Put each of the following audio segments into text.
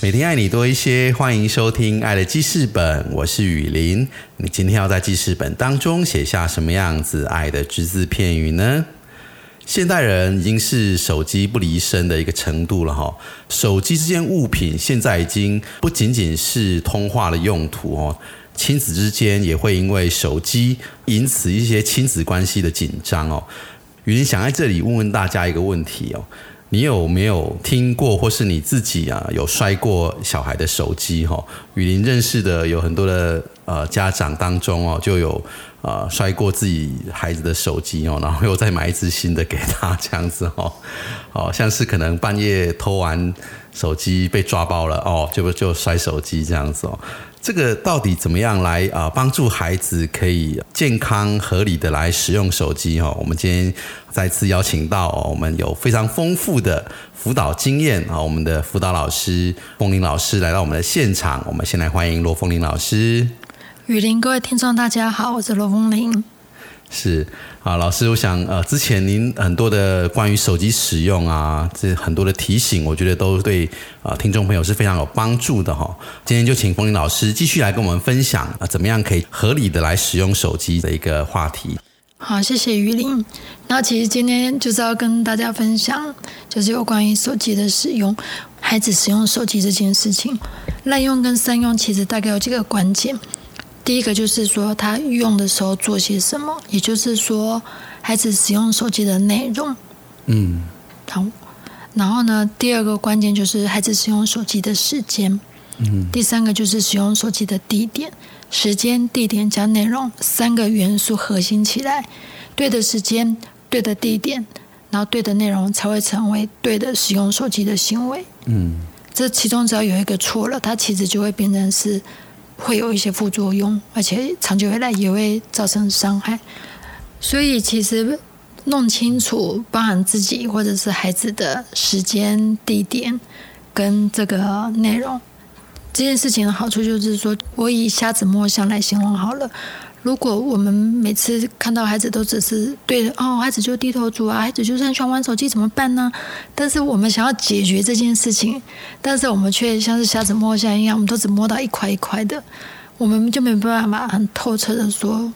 每天爱你多一些，欢迎收听《爱的记事本》，我是雨林。你今天要在记事本当中写下什么样子爱的只字片语呢？现代人已经是手机不离身的一个程度了哈。手机这件物品现在已经不仅仅是通话的用途哦，亲子之间也会因为手机引起一些亲子关系的紧张哦。雨林想在这里问问大家一个问题哦。你有没有听过，或是你自己啊有摔过小孩的手机？哈，雨林认识的有很多的呃家长当中哦，就有呃摔过自己孩子的手机哦，然后又再买一只新的给他这样子哦，哦，像是可能半夜偷完手机被抓包了哦，就就摔手机这样子哦。这个到底怎么样来啊帮助孩子可以健康合理的来使用手机？哈，我们今天再次邀请到我们有非常丰富的辅导经验啊，我们的辅导老师风林老师来到我们的现场。我们先来欢迎罗凤林老师。雨林，各位听众大家好，我是罗凤林。是啊，老师，我想呃，之前您很多的关于手机使用啊，这很多的提醒，我觉得都对啊听众朋友是非常有帮助的哈。今天就请风铃老师继续来跟我们分享啊，怎么样可以合理的来使用手机的一个话题。好，谢谢雨林。那其实今天就是要跟大家分享，就是有关于手机的使用，孩子使用手机这件事情，滥用跟善用，其实大概有几个关键。第一个就是说，他用的时候做些什么，也就是说，孩子使用手机的内容。嗯，好。然后呢，第二个关键就是孩子使用手机的时间。嗯。第三个就是使用手机的地点，时间、地点加内容三个元素核心起来，对的时间、对的地点，然后对的内容，才会成为对的使用手机的行为。嗯。这其中只要有一个错了，它其实就会变成是。会有一些副作用，而且长久下来也会造成伤害。所以，其实弄清楚包含自己或者是孩子的时间、地点跟这个内容，这件事情的好处就是说，我以瞎子摸象来形容好了。如果我们每次看到孩子都只是对哦，孩子就低头族啊，孩子就是很喜欢玩手机，怎么办呢？但是我们想要解决这件事情，但是我们却像是瞎子摸象一样，我们都只摸到一块一块的，我们就没办法很透彻的说，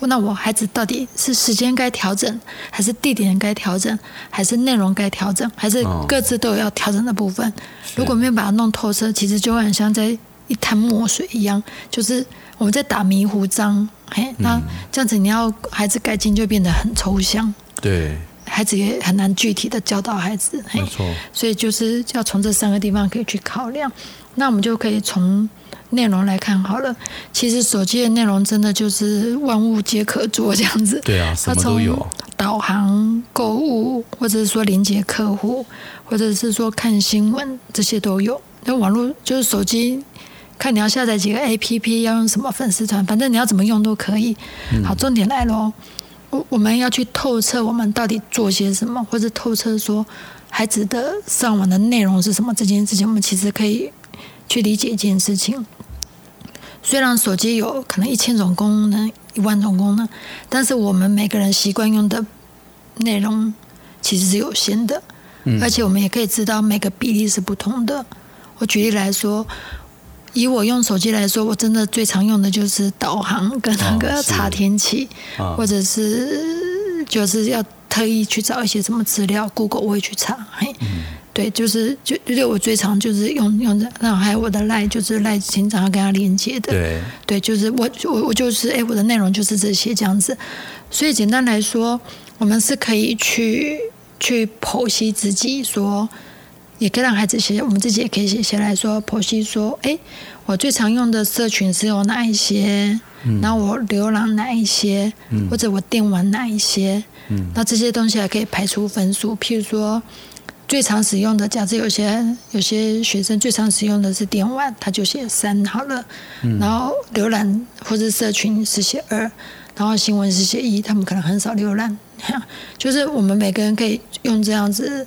那我孩子到底是时间该调整，还是地点该调整，还是内容该调整，还是各自都有要调整的部分？如果没有把它弄透彻，其实就会很像在一滩墨水一样，就是我们在打迷糊仗。嘿，那这样子你要孩子改进，就变得很抽象。对，孩子也很难具体的教导孩子。没错，所以就是要从这三个地方可以去考量。那我们就可以从内容来看好了。其实手机的内容真的就是万物皆可做这样子。对啊，什么都有。导航、购物，或者是说连接客户，或者是说看新闻，这些都有。那网络就是手机。看你要下载几个 A P P，要用什么粉丝团，反正你要怎么用都可以。好，重点来喽，我我们要去透彻我们到底做些什么，或者透彻说孩子的上网的内容是什么这件事情，我们其实可以去理解一件事情。虽然手机有可能一千种功能、一万种功能，但是我们每个人习惯用的内容其实是有限的，而且我们也可以知道每个比例是不同的。我举例来说。以我用手机来说，我真的最常用的就是导航跟那个查天气，或者是就是要特意去找一些什么资料，Google 我会去查。嘿，对，就是就就我最常就是用用的，然后还有我的赖，就是赖经常要跟他连接的。对，对，就是我我我就是哎，我的内容就是这些这样子。所以简单来说，我们是可以去去剖析自己说。也可以让孩子写，我们自己也可以写写来说，剖析说，哎，我最常用的社群是有哪一些？然后我浏览哪一些？或者我电玩哪一些？嗯那这些东西还可以排除分数。譬如说，最常使用的，假设有些有些学生最常使用的是电玩，他就写三好了，然后浏览或者社群是写二，然后新闻是写一，他们可能很少浏览，就是我们每个人可以用这样子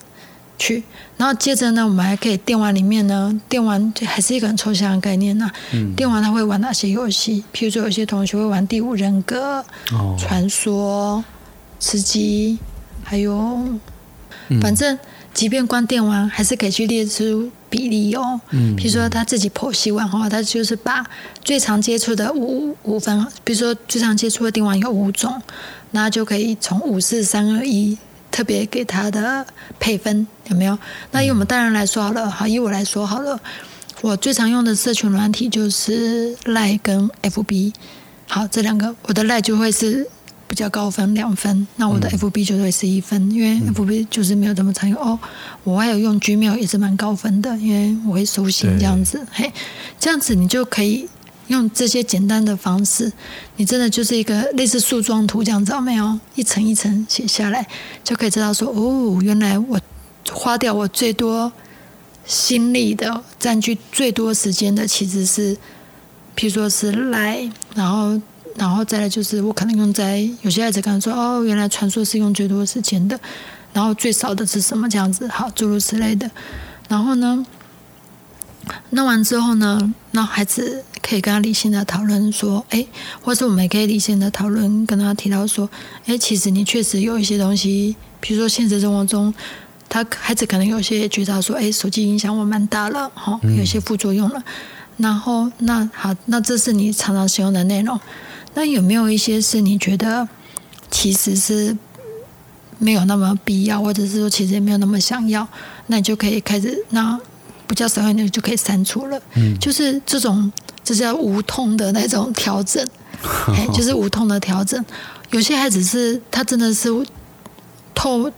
去，然后接着呢，我们还可以电玩里面呢，电玩还是一个很抽象的概念呐、电玩他会玩哪些游戏？譬如说，有些同学会玩第五人格、哦，传说、吃鸡，还有，反正即便关电玩，还是可以去列出比例哦。嗯，譬如说他自己剖析完后，他就是把最常接触的五五分，比如说最常接触的电玩有五种，那就可以从五四三二一特别给他的配分，有没有？那以我们大人来说好了，好，以我来说好了，我最常用的社群软体就是赖跟 FB。好，这两个我的赖就会是比较高分两分，那我的 FB 就会是一分，因为 FB 就是没有这么常用哦。我还有用 Gmail 也是蛮高分的，因为我会收信这样子，嘿，这样子你就可以用这些简单的方式，你真的就是一个类似树状图这样子，没有？一层一层写下来，就可以知道说，哦，原来我花掉我最多心力的、占据最多时间的，其实是，譬如说是来，然后，然后再来就是我可能用在有些孩子可能说，哦，原来传说是用最多时间的，然后最少的是什么这样子，好，诸如此类的，然后呢？弄完之后呢，那孩子可以跟他理性的讨论说，哎，或是我们也可以理性的讨论，跟他提到说，哎，其实你确实有一些东西，比如说现实生活中，他孩子可能有些觉得说，哎，手机影响我蛮大了，哈、有些副作用了。然后，那好，那这是你常常使用的内容，那有没有一些是你觉得其实是没有那么必要，或者是说其实也没有那么想要，那你就可以开始那比较少用的就可以删除了。嗯，就是这种这叫无痛的那种调整，哎，就是无痛的调整。有些孩子是他真的是透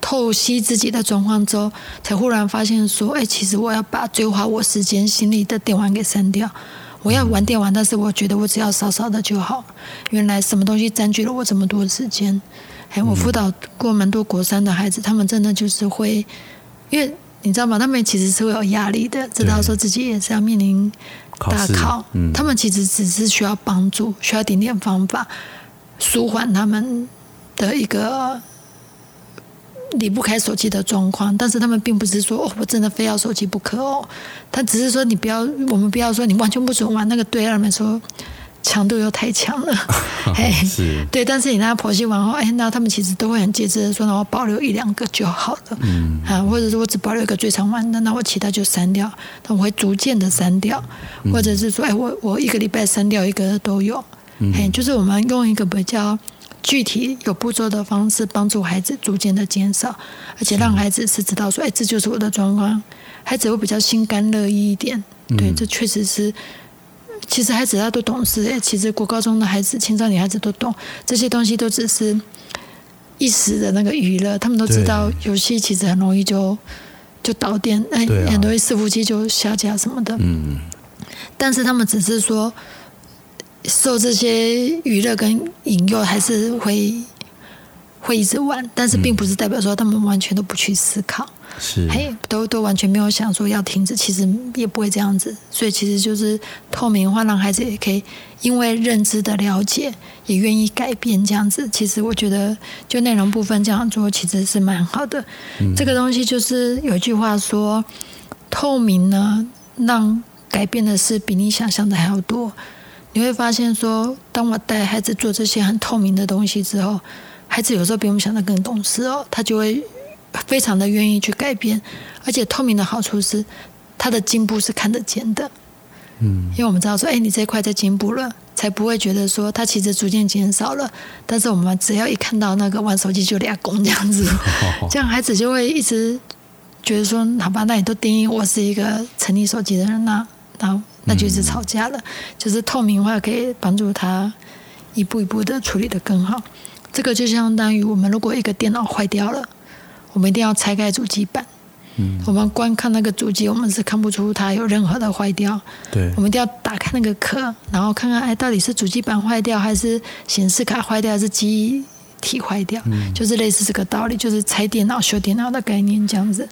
透析自己的状况之后，才忽然发现说，哎，其实我要把最花我时间心力的电玩给删掉。我要玩电玩，但是我觉得我只要少少的就好。原来什么东西占据了我这么多时间？哎，我辅导过蛮多国三的孩子，他们真的就是会，因为你知道吗？他们其实是会有压力的，知道说自己也是要面临大考他们其实只是需要帮助，需要一点点方法舒缓他们的一个离不开手机的状况，但是他们并不是说哦，我真的非要手机不可哦，他只是说你不要，我们不要说你完全不准玩，那个对他们来说强度又太强了，嘿，是。对，但是你让他剖析完后，哎，那他们其实都会很节制的说，那我保留一两个就好了，嗯，啊，或者是我只保留一个最常玩的，那我其他就删掉，那我会逐渐的删掉，或者是说，哎，我我一个礼拜删掉一个都有，哎，就是我们用一个比较具体有步骤的方式，帮助孩子逐渐的减少，而且让孩子是知道说，哎，这就是我的状况，孩子会比较心甘乐意一点，对，这确实是。其实孩子他都懂事诶，其实国高中的孩子、青少年孩子都懂这些东西，都只是一时的那个娱乐。他们都知道游戏其实很容易就就导电，哎、啊很容易伺服器就下架什么的。嗯，但是他们只是说受这些娱乐跟引诱，还是会会一直玩，但是并不是代表说他们完全都不去思考。是嘿，都都完全没有想说要停止，其实也不会这样子，所以其实就是透明化，让孩子也可以因为认知的了解，也愿意改变这样子。其实我觉得，就内容部分这样做，其实是蛮好的。这个东西就是有一句话说，透明呢，让改变的事比你想象的还要多。你会发现说，当我带孩子做这些很透明的东西之后，孩子有时候比我们想的更懂事哦，他就会非常的愿意去改变，而且透明的好处是，他的进步是看得见的。嗯，因为我们知道说，哎，你这一块在进步了，才不会觉得说他其实逐渐减少了。但是我们只要一看到那个玩手机就俩拱这样子，这样孩子就会一直觉得说，好吧，那你都定义我是一个沉溺手机的人，那那那就是吵架了。就是透明化可以帮助他一步一步的处理的更好。这个就相当于我们如果一个电脑坏掉了，我们一定要拆开主机板。嗯，我们观看那个主机，我们是看不出它有任何的坏掉。对我们一定要打开那个壳，然后看看，哎，到底是主机板坏掉，还是显示卡坏掉，还是机体坏掉，就是类似这个道理，就是拆电脑修电脑的概念这样子。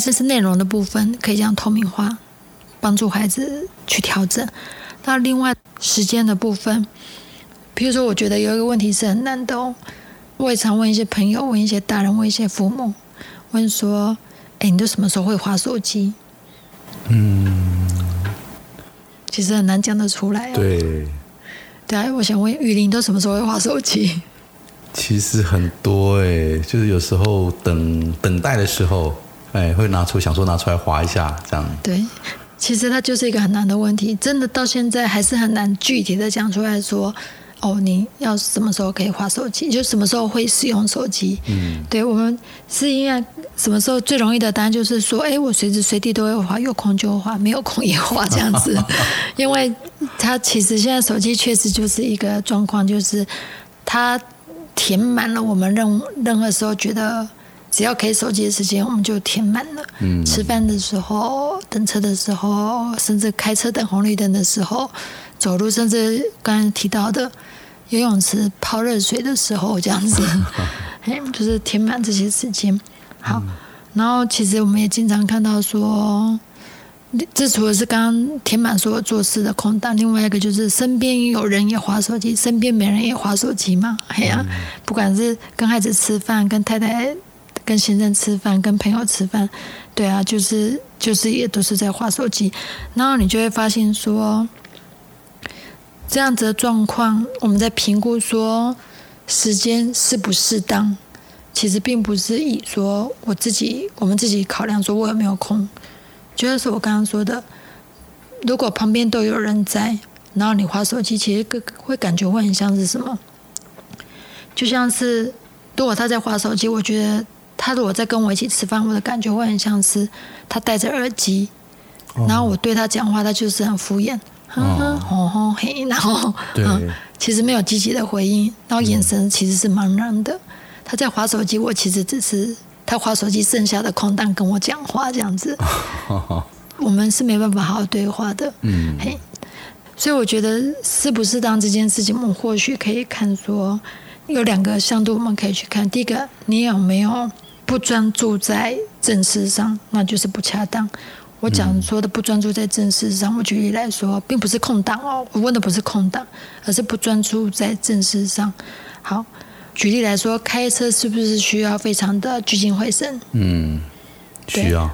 这是内容的部分，可以这样透明化，帮助孩子去调整。那另外时间的部分，比如说，我觉得有一个问题是很难的哦。我也常问一些朋友，问一些大人，问一些父母，问说：“哎，你都什么时候会划手机？”嗯，其实很难讲得出来、哦。对，对啊，我想问雨林，都什么时候会划手机？其实很多哎、就是有时候等等待的时候，哎，会拿出想说拿出来划一下，这样。对，其实它就是一个很难的问题，真的到现在还是很难具体的讲出来说，哦，你要什么时候可以划手机，就什么时候会使用手机。嗯，对我们是因为什么时候最容易的答案就是说，哎，我随时随地都会划，有空就划，没有空也划这样子，因为它其实现在手机确实就是一个状况，就是它填满了我们任任何时候觉得只要可以手机的时间，我们就填满了。嗯，吃饭的时候、等车的时候，甚至开车等红绿灯的时候，走路，甚至刚才提到的游泳池泡热水的时候，这样子，哎，就是填满这些时间。好，然后其实我们也经常看到说。这除了是刚刚填满所有做事的空档，另外一个就是身边有人也划手机，身边没人也划手机嘛。哎呀、不管是跟孩子吃饭、跟太太、跟先生吃饭、跟朋友吃饭，对啊，就是就是也都是在划手机。然后你就会发现说，这样子的状况，我们在评估说时间适不适当，其实并不是以说我自己我们自己考量说我有没有空。就是我刚刚说的，如果旁边都有人在，然后你划手机，其实个会感觉会很像是什么？就像是如果他在划手机，我觉得他如果在跟我一起吃饭，我的感觉会很像是他戴着耳机，然后我对他讲话，他就是很敷衍，哼哼吼吼嘿，然后对嗯，其实没有积极的回应，然后眼神其实是茫然的。他在划手机，我其实只是他划手机剩下的空档跟我讲话这样子，我们是没办法好好对话的。嗯嘿，所以我觉得适不适当这件事情，我们或许可以看说有两个向度，我们可以去看。第一个，你有没有不专注在正事上，那就是不恰当。我讲说的不专注在正事上，我举例来说，并不是空档哦，我问的不是空档，而是不专注在正事上。好，举例来说，开车是不是需要非常的聚精会神？嗯，需要，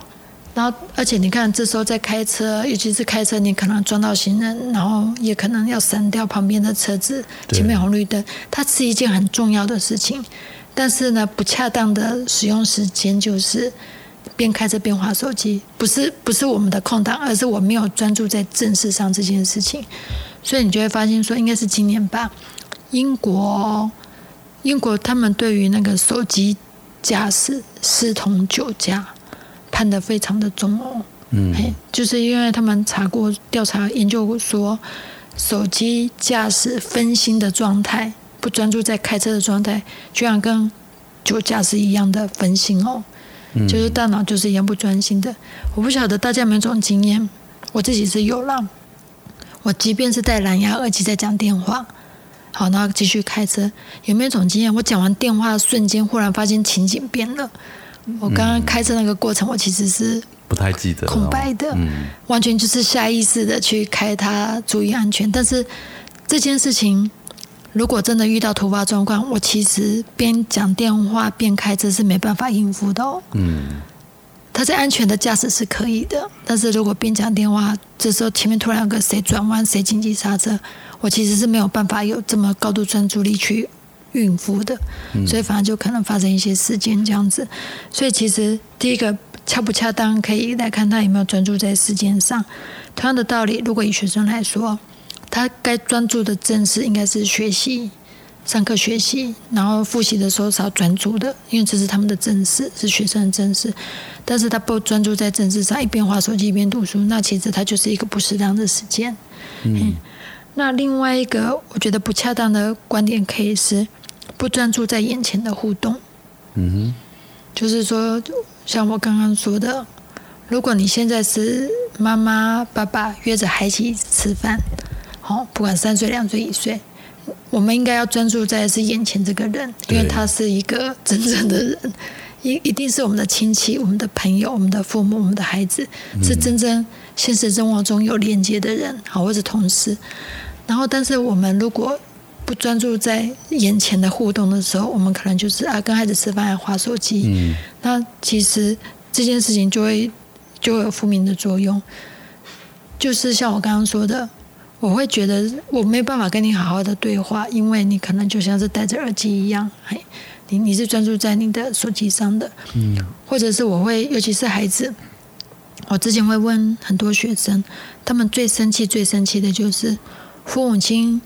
然后，而且你看，这时候在开车，尤其是开车，你可能撞到行人，然后也可能要闪掉旁边的车子，前面红绿灯，它是一件很重要的事情。但是呢，不恰当的使用时间就是边开车边划手机，不是不是我们的空档，而是我没有专注在正事上这件事情。所以你就会发现说，应该是今年吧，英国英国他们对于那个手机驾驶视同酒驾判的非常的重哦。嗯嘿，就是因为他们查过调查研究过说，手机驾驶分心的状态，不专注在开车的状态，居然跟酒驾是一样的分心哦。就是大脑就是一样不专心的。我不晓得大家有没有这种经验，我自己是有啦。我即便是戴蓝牙耳机在讲电话，好，然后继续开车，有没有一种经验？我讲完电话的瞬间，忽然发现情景变了。我刚刚开车那个过程，我其实是不太记得空白的，嗯完全就是下意识的去开它，注意安全。但是这件事情，如果真的遇到突发状况，我其实边讲电话边开车是没办法应付的哦。嗯，他在安全的驾驶是可以的，但是如果边讲电话，这时候前面突然有个谁转弯，谁紧急刹车，我其实是没有办法有这么高度专注力去应付的，所以反而就可能发生一些事件这样子。所以其实第一个恰不恰当，可以来看他有没有专注在事件上。同样的道理，如果以学生来说，他该专注的正事应该是学习。上课学习，然后复习的时候是要专注的，因为这是他们的正事，是学生的正事。但是他不专注在正事上，一边划手机一边读书，那其实他就是一个不适当的时间。嗯，那另外一个我觉得不恰当的观点可以是不专注在眼前的互动。嗯哼就是说，像我刚刚说的，如果你现在是妈妈、爸爸约着孩子一起吃饭，好、不管三岁、两岁、一岁，我们应该要专注在是眼前这个人，因为他是一个真正的人，一一定是我们的亲戚、我们的朋友、我们的父母、我们的孩子，是真正现实生活中有连接的人，好，或者同事。然后，但是我们如果不专注在眼前的互动的时候，我们可能就是啊，跟孩子吃饭还划手机，嗯那其实这件事情就会就会有负面的作用。就是像我刚刚说的，我会觉得我没有办法跟你好好的对话，因为你可能就像是戴着耳机一样，嘿，你你是专注在你的手机上的，嗯，或者是我会，尤其是孩子，我之前会问很多学生，他们最生气、最生气的就是父母亲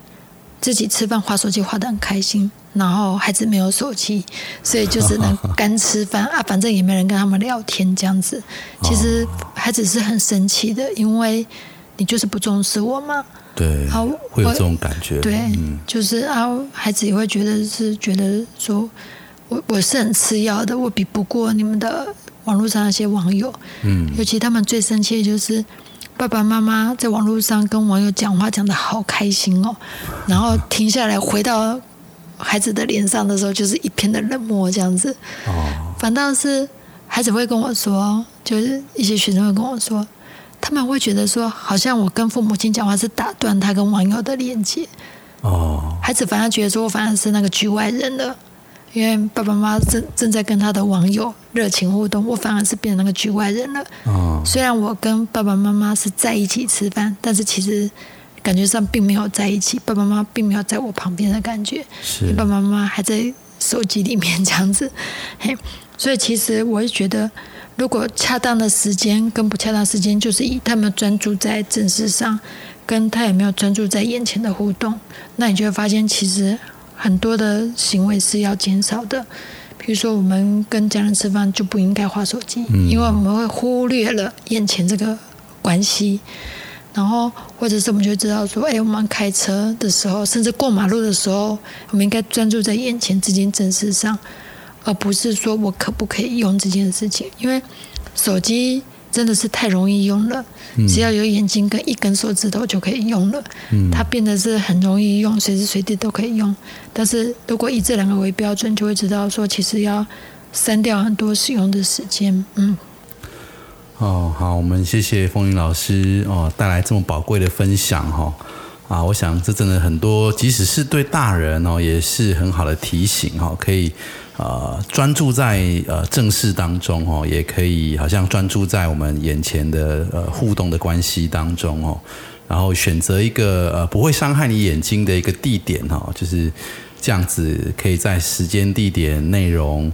自己吃饭划手机划得很开心，然后孩子没有手机，所以就只能 干吃饭啊，反正也没人跟他们聊天这样子。其实孩子是很生气的，因为你就是不重视我吗。对好，会有这种感觉，对，嗯就是啊，孩子也会觉得是觉得说，我我是很次要的，我比不过你们的网络上那些网友。嗯尤其他们最生气的就是爸爸妈妈在网络上跟网友讲话讲的好开心哦，然后停下来回到孩子的脸上的时候，就是一片的冷漠这样子。哦，反倒是孩子会跟我说，就是一些学生会跟我说，他们会觉得说，好像我跟父母亲讲话是打断他跟网友的连接。哦，孩子反而觉得说我反而是那个局外人了，因为爸爸妈妈正正在跟他的网友热情互动，我反而是变成那个局外人了。哦，虽然我跟爸爸妈妈是在一起吃饭，但是其实感觉上并没有在一起，爸爸妈妈并没有在我旁边的感觉，是爸爸妈妈还在手机里面这样子。嘿，所以其实我会觉得，如果恰当的时间跟不恰当的时间，就是以他们专注在正事上，跟他有没有专注在眼前的互动，那你就会发现，其实很多的行为是要减少的。比如说，我们跟家人吃饭就不应该划手机，因为我们会忽略了眼前这个关系。然后，或者是我们就知道说，哎，我们开车的时候，甚至过马路的时候，我们应该专注在眼前这件正事上，而不是说我可不可以用这件事情。因为手机真的是太容易用了，只要有眼睛跟一根手指头就可以用了。它变得是很容易用，随时随地都可以用。但是如果以这两个为标准，就会知道说，其实要删掉很多使用的时间。嗯。哦，好，我们谢谢风云老师哦，带来这么宝贵的分享哈、啊，我想这真的很多，即使是对大人哦，也是很好的提醒哈、可以呃专注在呃正事当中哦，也可以好像专注在我们眼前的呃互动的关系当中哦，然后选择一个呃不会伤害你眼睛的一个地点哦、就是这样子，可以在时间、地点、内容。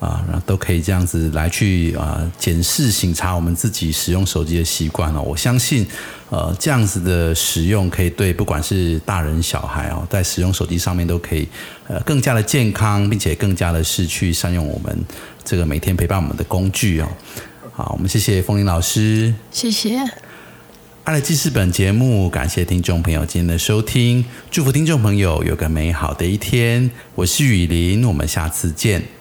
啊，然后都可以这样子来去啊检视、审查我们自己使用手机的习惯哦。我相信，呃，这样子的使用可以对不管是大人小孩哦，在使用手机上面都可以呃更加的健康，并且更加的是去善用我们这个每天陪伴我们的工具哦。好，我们谢谢风铃老师。谢谢。爱的记事本节目，感谢听众朋友今天的收听，祝福听众朋友有个美好的一天。我是雨林，我们下次见。